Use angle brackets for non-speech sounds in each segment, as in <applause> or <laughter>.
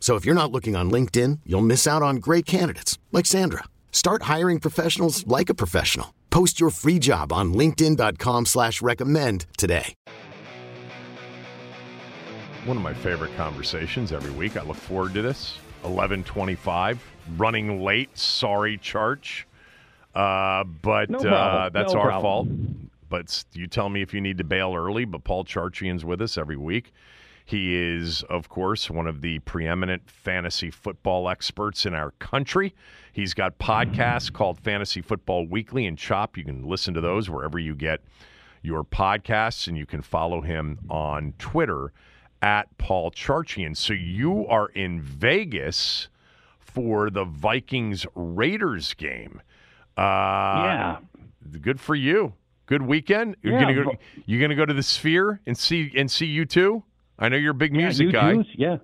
So if you're not looking on LinkedIn, you'll miss out on great candidates like Sandra. Start hiring professionals like a professional. Post your free job on LinkedIn.com slash recommend today. One of my favorite conversations every week. I look forward to this. 1125. Running late. Sorry, Charch. Uh, but No uh, problem. that's No our problem. fault. But you tell me if you need to bail early. But Paul Charchian's with us every week. He is, of course, one of the preeminent fantasy football experts in our country. He's got podcasts called Fantasy Football Weekly and Chop. You can listen to those wherever you get your podcasts, and you can follow him on Twitter at Paul Charchian. So you are in Vegas for the Vikings Raiders game. Uh, Yeah. Good for you. Good weekend. You're Yeah, gonna go. You gonna go to the Sphere and see and see U2. I know you're a big music yeah, guy. U2s, Yeah,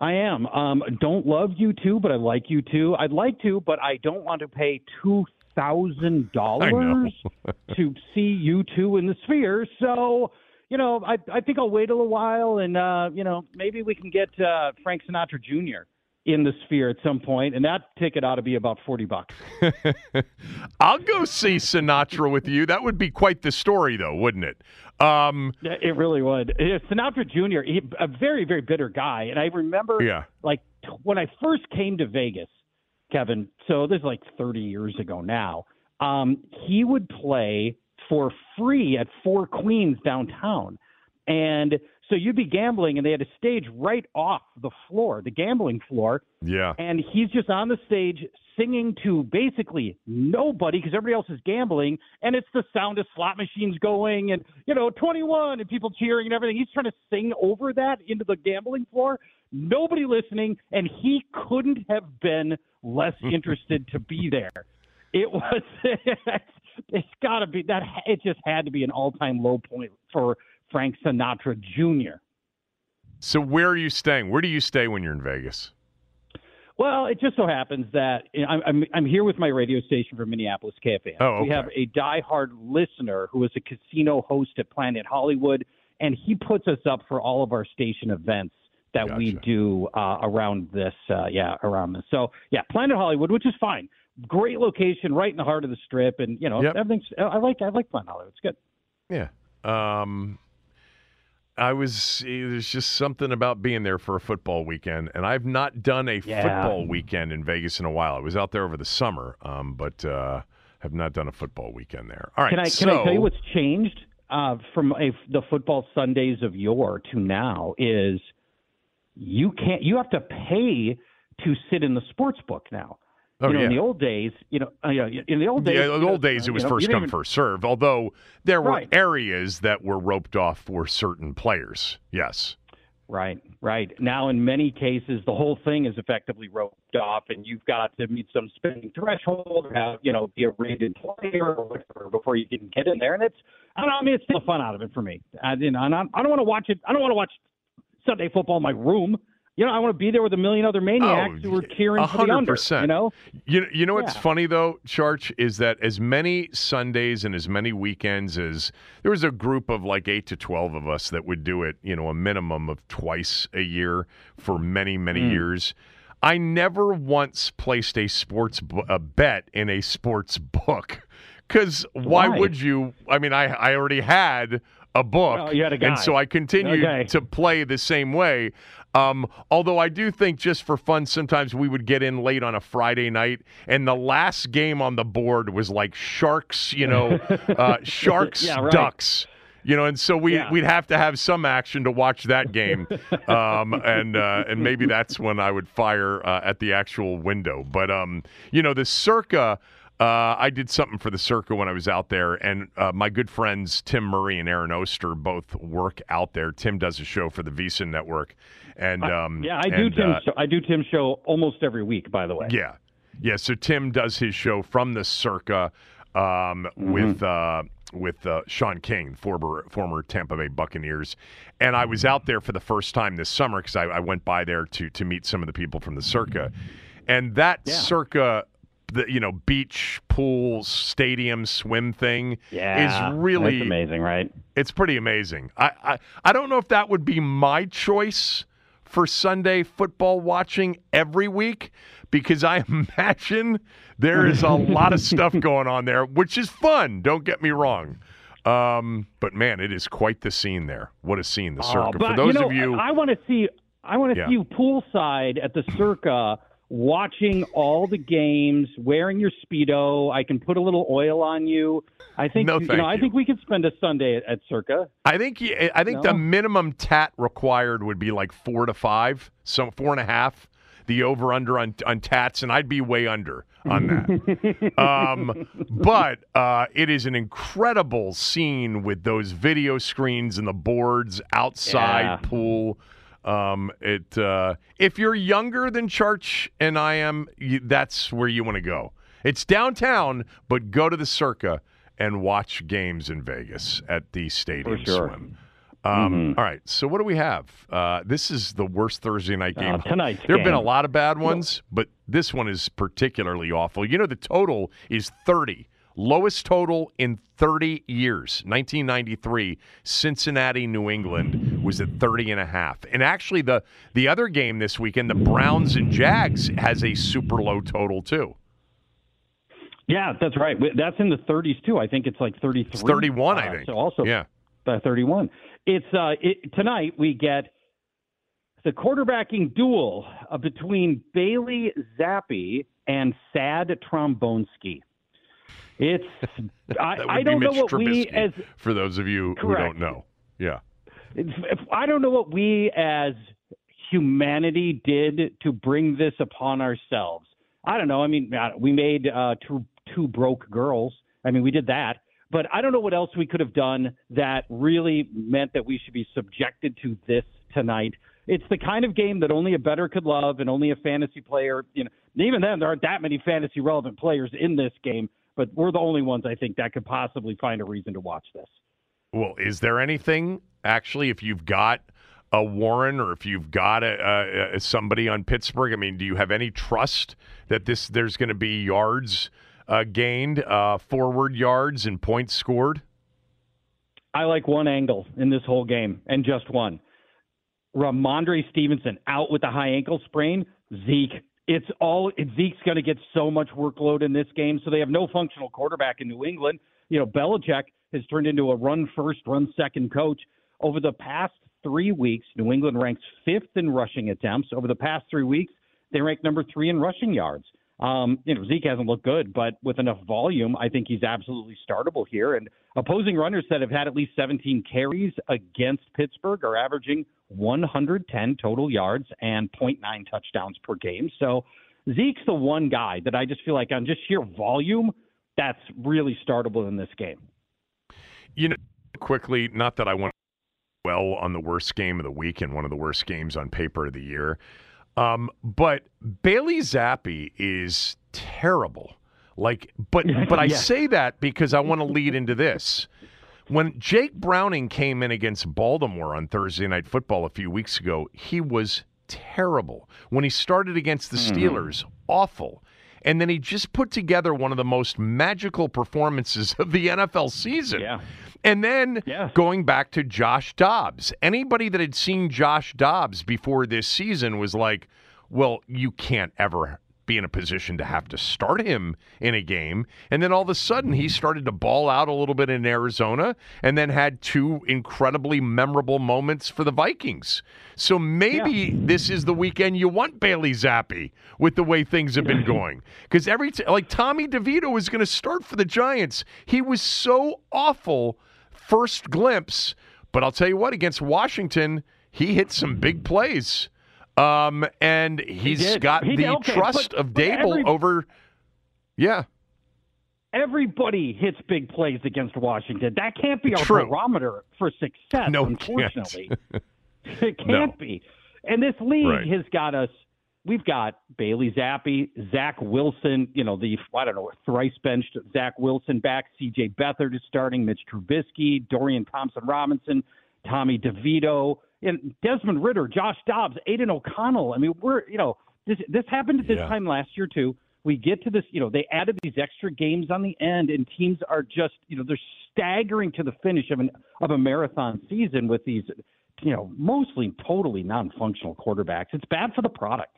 I am. Um, don't love U2, but I like U2. I'd like to, but I don't want to pay two thousand dollars <laughs> to see you two in the sphere. So, you know, I I think I'll wait a little while, and uh, you know, maybe we can get uh, Frank Sinatra Jr. in the sphere at some point, and that ticket ought to be about forty bucks. <laughs> I'll go see Sinatra with you. That would be quite the story, though, wouldn't it? Um, It really would. Sinatra Jr., he, a very, very bitter guy. And I remember, Yeah. like, t- when I first came to Vegas, Kevin, so this is like 30 years ago now, um, he would play for free at Four Queens downtown. And so you'd be gambling, and they had a stage right off the floor, the gambling floor. yeah. And he's just on the stage singing to basically nobody because everybody else is gambling, and it's the sound of slot machines going and you know 21 and people cheering and everything. He's trying to sing over that into the gambling floor. Nobody listening, and he couldn't have been less <laughs> interested to be there. It was. <laughs> it's got to be that. It just had to be an all-time low point for Frank Sinatra Jr. So where are you staying? Where do you stay when you're in Vegas? Well, it just so happens that I'm, I'm, I'm here with my radio station for Minneapolis KFAN. Oh, okay. We have a diehard listener who is a casino host at Planet Hollywood, and he puts us up for all of our station events that Gotcha. we do uh, around this. Uh, yeah, around this. So yeah, Planet Hollywood, which is fine. Great location, right in the heart of the strip, and you know Yep. everything's. I like I like Planet Hollywood. It's good. Yeah. Um, I was. There's just something about being there for a football weekend, and I've not done a Yeah. football weekend in Vegas in a while. I was out there over the summer, um, but uh, have not done a football weekend there. All right. Can I so, can I tell you what's changed uh, from a, the football Sundays of yore to now is you can't you have to pay to sit in the sports book now. Oh, you know, in the old days, you know, uh, in the old days, Yeah, in the old know, days it you was know, first come, even- first serve. Although there were Right. areas that were roped off for certain players. Yes. Right, right. Now, in many cases, the whole thing is effectively roped off, and you've got to meet some spending threshold, or have you know, be a rated player or whatever before you can get in there. And it's, I don't know. I mean, it's still fun out of it for me. I, you know, and I, I don't want to watch it. I don't want to watch Sunday football in my room. You know, I want to be there with a million other maniacs who are cheering a for the under. You know, You you know what's Yeah. funny though, Charch, is that as many Sundays and as many weekends as there was a group of like eight to twelve of us that would do it, you know, a minimum of twice a year for many many Hmm. years. I never once placed a sports bu- a bet in a sports book because why? Why? would you? I mean, I I already had a book, Oh, you had a and so I continued Okay. to play the same way. Um, although I do think just for fun, sometimes we would get in late on a Friday night, and the last game on the board was like Sharks, you know, <laughs> uh, Sharks Yeah, right. Ducks. You know, and so we Yeah. we'd have to have some action to watch that game, <laughs> um, and uh, and maybe that's when I would fire uh, at the actual window. But um, you know, the Circa, uh, I did something for the Circa when I was out there, and uh, my good friends Tim Murray and Aaron Oster both work out there. Tim does a show for the VSiN Network, and um, yeah, I do and, Tim's uh, show. I do Tim's show almost every week. By the way, yeah, yeah. So Tim does his show from the Circa um, Mm-hmm. with uh, with uh, Shaun King, former former Tampa Bay Buccaneers, and I was out there for the first time this summer because I, I went by there to to meet some of the people from the Circa, and that Yeah. Circa. The you know beach pool stadium swim thing yeah, is really amazing, right? it's pretty amazing. I, I I don't know if that would be my choice for Sunday football watching every week because I <laughs> imagine there is a lot of stuff <laughs> going on there, which is fun. Don't get me wrong. Um, but man, it is quite the scene there. What a scene, the circa. Oh, but, for those you know, of you, I, want to see. I want to Yeah. see you poolside at the Circa, watching all the games, wearing your speedo. I can put a little oil on you. I think. No, you thank know, I you. think we could spend a Sunday at, at Circa. I think I think the minimum tat required would be like four to five, so four and a half. The over under on on tats, and I'd be way under on that. <laughs> um, but uh, it is an incredible scene with those video screens and the boards outside Yeah. pool. Um, it uh, if you're younger than Charch and I am, you, that's where you want to go. It's downtown, but go to the Circa and watch games in Vegas at the Stadium sure. Swim. Um, all right, so what do we have? Uh, this is the worst Thursday night game. Uh, tonight's there have been a lot of bad ones, but this one is particularly awful. You know, the total is 30. Lowest total in 30 years. 1993, Cincinnati, New England was at 30 and a half. And actually the the other game this weekend, the Browns and Jags has a super low total too. Yeah, that's right. That's in the 30s too. I think it's like 33. It's 31, I Uh, think. So also, yeah. uh, 31. It's uh, it, tonight we get the quarterbacking duel uh, between Bailey Zappe and Sad Trombonski. It's <laughs> I, I don't know what we as for those of you who don't know. Yeah. if, if- I don't know what we as humanity did to bring this upon ourselves. I don't know. I mean, uh, we made uh, two two broke girls. I mean, we did that, but I don't know what else we could have done that really meant that we should be subjected to this tonight. It's the kind of game that only a better could love, and only a fantasy player. You know, even then, there aren't that many fantasy relevant players in this game. But we're the only ones I think that could possibly find a reason to watch this. Well, is there anything actually if you've got a Warren or if you've got a, a, a somebody on Pittsburgh? I mean, do you have any trust that this there's going to be yards uh, gained, uh, forward yards, and points scored? I like one angle in this whole game, and just one. Rhamondre Stevenson out with the high ankle sprain. Zeke, it's all Zeke's going to get so much workload in this game, so they have no functional quarterback in New England. You know, Belichick has turned into a run first, run second coach. Over the past three weeks, New England ranks fifth in rushing attempts. Over the past three weeks, they rank number three in rushing yards. Um, you know, Zeke hasn't looked good, but with enough volume, I think he's absolutely startable here. And opposing runners that have had at least 17 carries against Pittsburgh are averaging 110 total yards and 0.9 touchdowns per game. So Zeke's the one guy that I just feel like on just sheer volume, that's really startable in this game. You know, quickly, not that I want well on the worst game of the week and one of the worst games on paper of the year. Um, but Bailey Zappe is terrible. Like, but <laughs> but I yeah. say that because I want to lead into this. When Jake Browning came in against Baltimore on Thursday Night Football a few weeks ago, he was terrible. When he started against the mm-hmm. Steelers, mm. awful. And then he just put together one of the most magical performances of the NFL season. Yeah. And then yes. going back to Josh Dobbs. Anybody that had seen Josh Dobbs before this season was like, well, you can't ever be in a position to have to start him in a game. And then all of a sudden, he started to ball out a little bit in Arizona and then had two incredibly memorable moments for the Vikings. So maybe yeah. this is the weekend you want Bailey Zappe with the way things have been going. Because every, t- like Tommy DeVito was going to start for the Giants. He was so awful first glimpse. But I'll tell you what, against Washington, he hit some big plays. Um, and he's he got he the okay, trust but, of Daboll every, over. Yeah. Everybody hits big plays against Washington. That can't be our True. barometer for success, no, unfortunately. <laughs> it can't no. be. And this league right. has got us we've got Bailey Zappe, Zach Wilson, you know, the, I don't know, thrice benched Zach Wilson back, CJ Beathard is starting, Mitch Trubisky, Dorian Thompson Robinson, Tommy DeVito, and Desmond Ridder, Josh Dobbs, Aidan O'Connell. I mean, we're, you know, this, this happened at this yeah. time last year, too. We get to this, you know, they added these extra games on the end, and teams are just, you know, they're staggering to the finish of an of a marathon season with these, you know, mostly totally non-functional quarterbacks. It's bad for the product.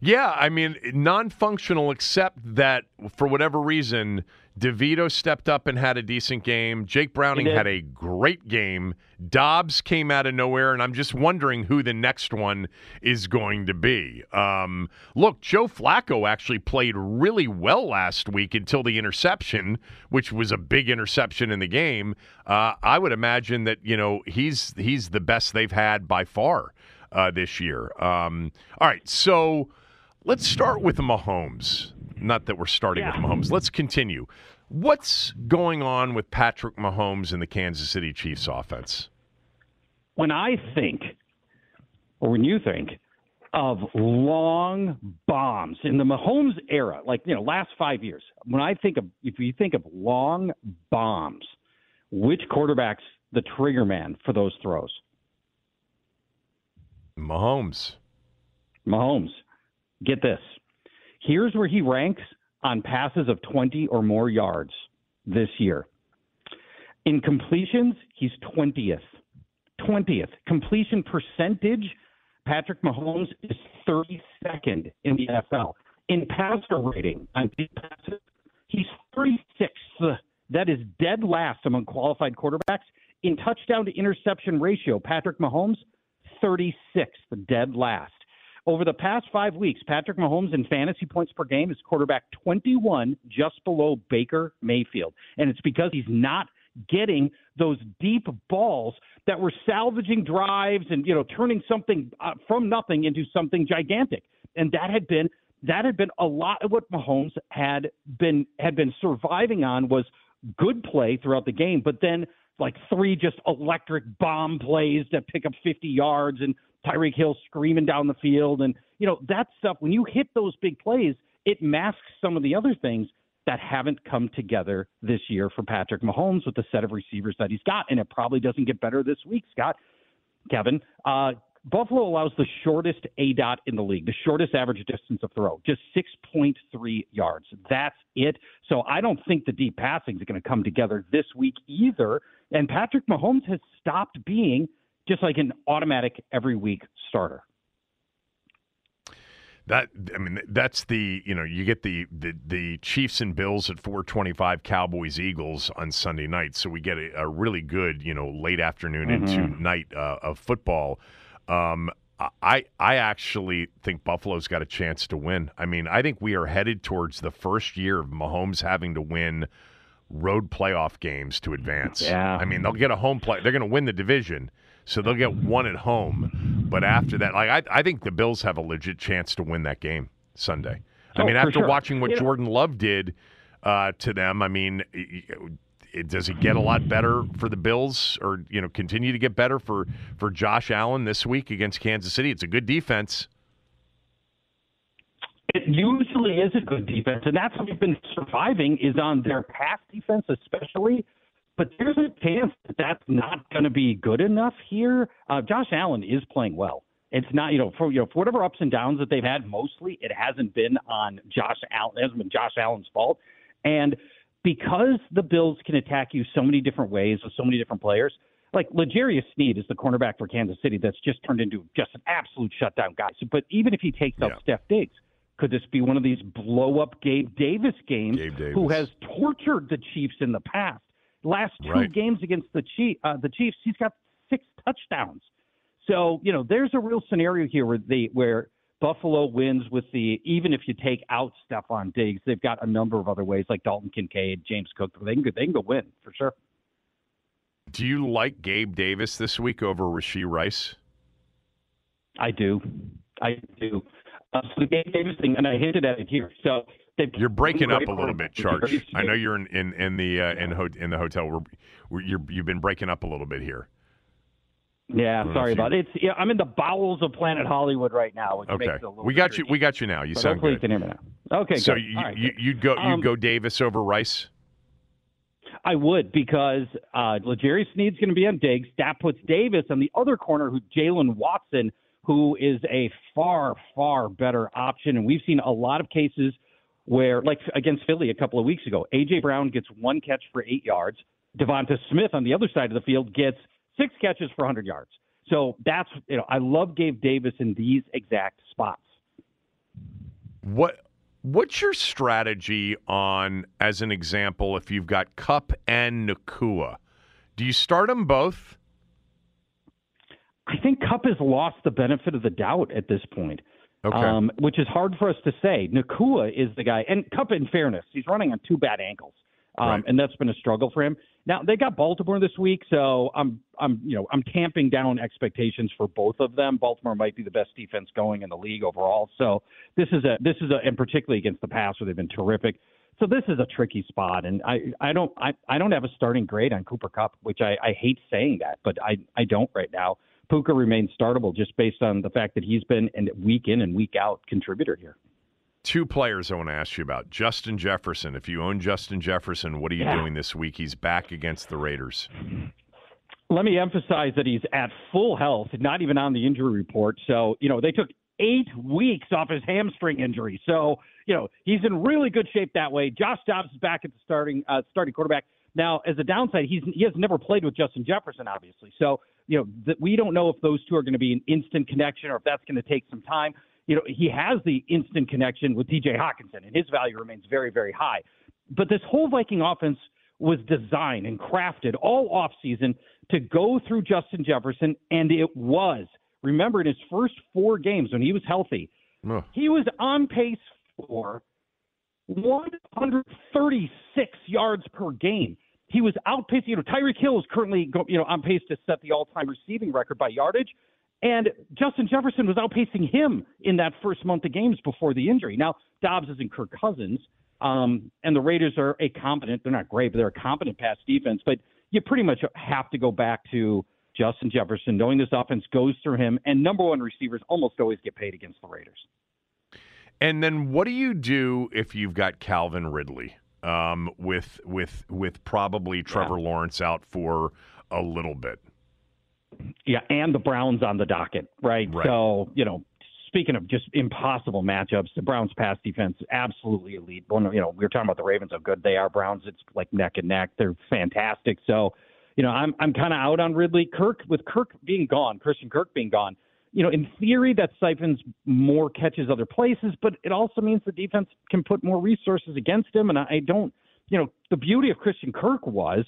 Yeah, I mean, non functional, except that for whatever reason, DeVito stepped up and had a decent game. Jake Browning had a great game. Dobbs came out of nowhere, and I'm just wondering who the next one is going to be. Um, look, Joe Flacco actually played really well last week until the interception, which was a big interception in the game. Uh, I would imagine that you know he's he's the best they've had by far uh, this year. Um, all right, so. Let's start with Mahomes. Not that we're starting yeah. with Mahomes. Let's continue. What's going on with Patrick Mahomes and the Kansas City Chiefs offense? When I think, or when you think, of long bombs in the Mahomes era, like you know, last five years. When I think of, if you think of long bombs, which quarterback's the trigger man for those throws? Mahomes. Mahomes get this. Here's where he ranks on passes of 20 or more yards this year. In completions, he's 20th. 20th. Completion percentage, Patrick Mahomes is 32nd in the NFL. In passer rating on passes, he's 36th. That is dead last among qualified quarterbacks. In touchdown to interception ratio, Patrick Mahomes, 36th, dead last. Over the past five weeks, Patrick Mahomes in fantasy points per game is quarterback 21, just below Baker Mayfield. And it's because he's not getting those deep balls that were salvaging drives and you know turning something uh, from nothing into something gigantic. And that had been that had been a lot of what Mahomes had been had been surviving on was good play throughout the game, but then like three just electric bomb plays that pick up 50 yards and Tyreek Hill screaming down the field. And, you know, that stuff, when you hit those big plays, it masks some of the other things. that haven't come together this year for Patrick Mahomes with the set of receivers that he's got. And it probably doesn't get better this week, Scott. Kevin, uh, Buffalo allows the shortest aDOT in the league, the shortest average distance of throw, just 6.3 yards. That's it. So I don't think the deep passing is going to come together this week either. And Patrick Mahomes has stopped being just like an automatic every week starter. That I mean, that's the you know you get the the, the Chiefs and Bills at 4:25, Cowboys Eagles on Sunday night, so we get a, a really good you know late afternoon mm-hmm. into night uh, of football. Um, I I actually think Buffalo's got a chance to win. I mean, I think we are headed towards the first year of Mahomes having to win road playoff games to advance. Yeah. I mean, they'll get a home play. They're going to win the division, so they'll get one at home. But after that, like I, I think the Bills have a legit chance to win that game Sunday. I oh, mean, after sure. watching what you Jordan. Love did uh, to them, I mean, it, does it get a lot better for the Bills, or you know, continue to get better for for Josh Allen this week against Kansas City? It's a good defense. It usually is a good defense, and that's what we've been surviving is on their pass defense, especially. But there's a chance that that's not going to be good enough here. Uh, Josh Allen is playing well. It's not, you know, for you know, for whatever ups and downs that they've had, mostly it hasn't been on Josh Allen. It hasn't been Josh Allen's fault. And because the Bills can attack you so many different ways with so many different players, like L'Jarius Sneed is the cornerback for Kansas City that's just turned into just an absolute shutdown guy. So, but even if he takes out yeah. Steph Diggs, could this be one of these blow up Gabe Davis games Gabe Davis. who has tortured the Chiefs in the past? Last two right. games against the Chief, uh, the Chiefs, he's got six touchdowns. So you know, there's a real scenario here where the where Buffalo wins with the even if you take out Stefon Diggs, they've got a number of other ways like Dalton Kincaid, James Cook. They can go, they can go win for sure. Do you like Gabe Davis this week over Rashee Rice? I do, I do. Uh, so the Gabe Davis thing, and I hinted at it here. So you're breaking up a little bit, Charch. I know you're in in, in the uh, in, ho- in the hotel. We're, we're you have been breaking up a little bit here. Yeah, sorry about it. It's yeah, I'm in the bowels of Planet Hollywood right now. okay, we got you. We got you now. You but sound hopefully good. You can hear me now. Okay, so good. you, right, you you'd go um, you'd go Davis over Rice. I would because uh, Sneed's going to be on Diggs. That puts Davis on the other corner, who Jaylen Watson, who is a far far better option, and we've seen a lot of cases where, like against Philly a couple of weeks ago, AJ Brown gets one catch for eight yards. Devonta Smith on the other side of the field gets six catches for 100 yards. So that's you know I love Gabe Davis in these exact spots. What what's your strategy on, as an example, if you've got Kupp and Nacua? Do you start them both? I think Kupp has lost the benefit of the doubt at this point. Okay. Um, which is hard for us to say. Nacua is the guy, and Kupp, in fairness, he's running on two bad ankles, um, right. and that's been a struggle for him. Now they got Baltimore this week, so I'm I'm you know I'm tamping down expectations for both of them. Baltimore might be the best defense going in the league overall, so this is a this is a and particularly against the pass where they've been terrific. So this is a tricky spot, and I I don't I, I don't have a starting grade on Cooper Kupp, which I, I hate saying that, but I I don't right now. Puka remains startable just based on the fact that he's been a week in and week out contributor here. Two players I want to ask you about. Justin Jefferson. If you own Justin Jefferson, what are you yeah. doing this week? He's back against the Raiders. Let me emphasize that he's at full health, not even on the injury report. So, you know, they took eight weeks off his hamstring injury. So, you know, he's in really good shape that way. Josh Dobbs is back at the starting uh, starting quarterback. Now, as a downside, he's he has never played with Justin Jefferson, obviously. So, you know, that we don't know if those two are going to be an instant connection or if that's going to take some time. You know, he has the instant connection with TJ Hockenson, and his value remains very, very high. But this whole Viking offense was designed and crafted all offseason to go through Justin Jefferson, and it was. Remember, in his first four games when he was healthy, Ugh. he was on pace for 136 yards per game he was outpacing. You know, Tyreek Hill is currently you know on pace to set the all-time receiving record by yardage, and Justin Jefferson was outpacing him in that first month of games before the injury. Now Dobbs isn't Kirk Cousins, um, and the Raiders are a competent. They're not great, but they're a competent pass defense. But you pretty much have to go back to Justin Jefferson, knowing this offense goes through him, and number one receivers almost always get paid against the Raiders. And then what do you do if you've got Calvin Ridley? Um, with with with probably Trevor yeah. Lawrence out for a little bit. Yeah, and the Browns on the docket, right? right? So you know, speaking of just impossible matchups, the Browns pass defense absolutely elite. One, you know, we were talking about the Ravens how good they are. Browns, it's like neck and neck. They're fantastic. So, you know, I'm I'm kind of out on Ridley. Kirk with Kirk being gone, Christian Kirk being gone. You know, in theory, that siphons more catches other places, but it also means the defense can put more resources against him. And I, don't, you know, the beauty of Christian Kirk was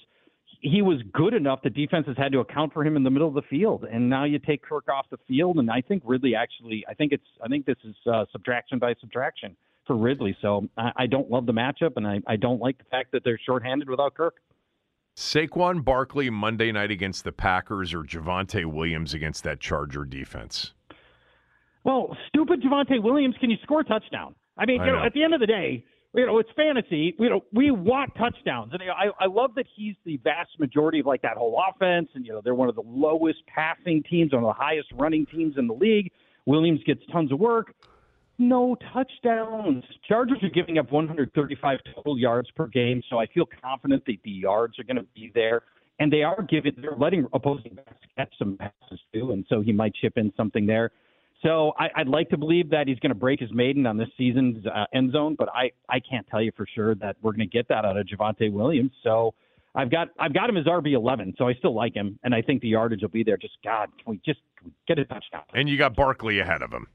he was good enough that defenses had to account for him in the middle of the field. And now you take Kirk off the field, and I think Ridley actually, I think it's, I think this is uh, subtraction by subtraction for Ridley. So I, I don't love the matchup, and I, I don't like the fact that they're shorthanded without Kirk. Saquon Barkley Monday night against the Packers or Javonte Williams against that Charger defense? Well, stupid Javonte Williams, can you score a touchdown? I mean, I you know, know, at the end of the day, you know, it's fantasy. You know, we want touchdowns, and I, I love that he's the vast majority of like that whole offense. And you know, they're one of the lowest passing teams, one of the highest running teams in the league. Williams gets tons of work. No touchdowns. Chargers are giving up 135 total yards per game, so I feel confident that the yards are going to be there. And they are giving, they're letting opposing backs catch some passes too, and so he might chip in something there. So I, would like to believe that he's going to break his maiden on this season's uh, end zone, but I, I can't tell you for sure that we're going to get that out of Javonte Williams. So I've got I've got him as RB eleven, so I still like him, and I think the yardage will be there. Just God, can we just we get a touchdown? And you got Barkley ahead of him.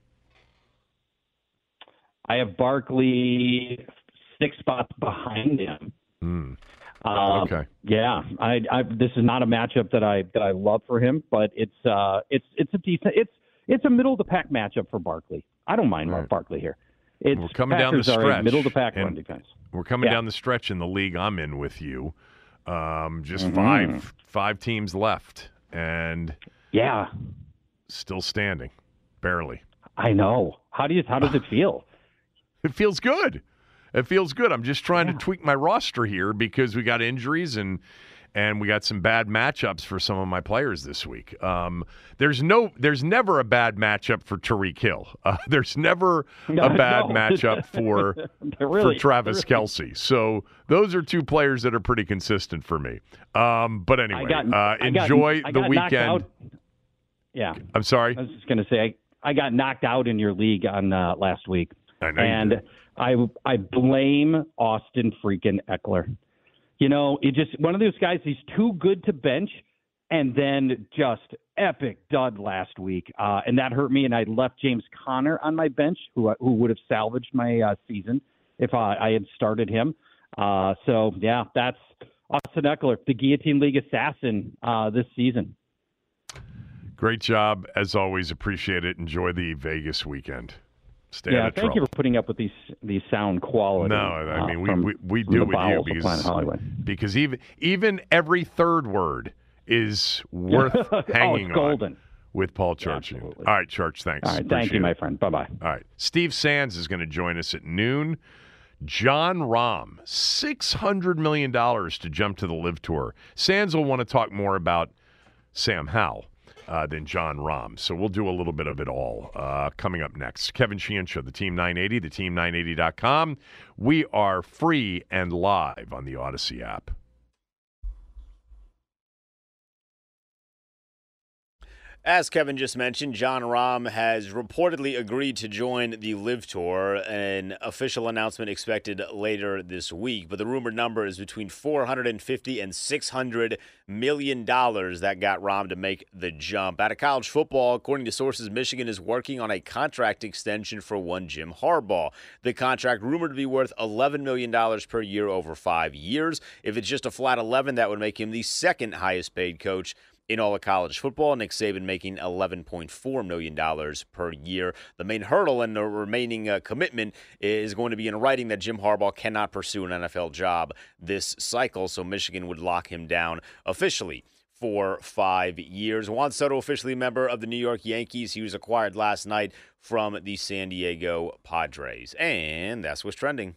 I have Barkley six spots behind him. Mm. Um, okay. Yeah, I, I, this is not a matchup that I that I love for him, but it's uh, it's it's a decent it's it's a middle of the pack matchup for Barkley. I don't mind right. Barkley here. It's we're coming Packers down the stretch. middle of the pack run defense. We're coming yeah. down the stretch in the league I'm in with you. Um, just mm-hmm. five five teams left, and yeah, still standing, barely. I know. How do you? How does it feel? <laughs> it feels good. It feels good. I'm just trying yeah. to tweak my roster here because we got injuries and and we got some bad matchups for some of my players this week. Um, there's no, there's never a bad matchup for Tyreek Hill. <laughs> Uh, there's never <laughs> no, a bad no. matchup for really, for Travis really. Kelce. So those are two players that are pretty consistent for me. Um, but anyway, got, uh, enjoy got, the weekend. Yeah, I'm sorry. I was just going to say I, I got knocked out in your league on uh, last week, and I I blame Austin freaking Eckler. You know, it just one of those guys. He's too good to bench, and then just epic dud last week, uh, and that hurt me. And I left James Conner on my bench, who who would have salvaged my uh, season if I, I had started him. Uh, so yeah, that's Austin Ekeler, the Guillotine League assassin uh, this season. Great job as always. Appreciate it. Enjoy the Vegas weekend. Stay yeah, thank trouble. you for putting up with these these sound quality. No, I mean uh, we, we, we do with you because because even even every third word is <laughs> worth oh, hanging oh, golden. on with Paul Charch. All right, Charch, thanks. All right, thank you, it. my friend. Bye bye. All right, Steve Sands is going to join us at noon. Jon Rahm, six hundred million dollars to jump to the LIV Tour. Sands will want to talk more about Sam Howell uh, than Jon Rahm. So we'll do a little bit of it all uh, coming up next. Kevin Sheehan Show, the Team 980, the Team980.com. We are free and live on the Odyssey app. As Kevin just mentioned, Jon Rahm has reportedly agreed to join the LIV Tour. An official announcement expected later this week, but the rumored number is between 450 and 600 million dollars that got Rahm to make the jump. Out of college football, according to sources, Michigan is working on a contract extension for one Jim Harbaugh. The contract rumored to be worth 11 million dollars per year over 5 years. If it's just a flat 11, that would make him the second highest paid coach in all of college football. Nick Saban making $11.4 million per year. The main hurdle and the remaining uh, commitment is going to be in writing that Jim Harbaugh cannot pursue an NFL job this cycle, so Michigan would lock him down officially for five years. Juan Soto, officially a member of the New York Yankees. He was acquired last night from the San Diego Padres. And that's what's trending.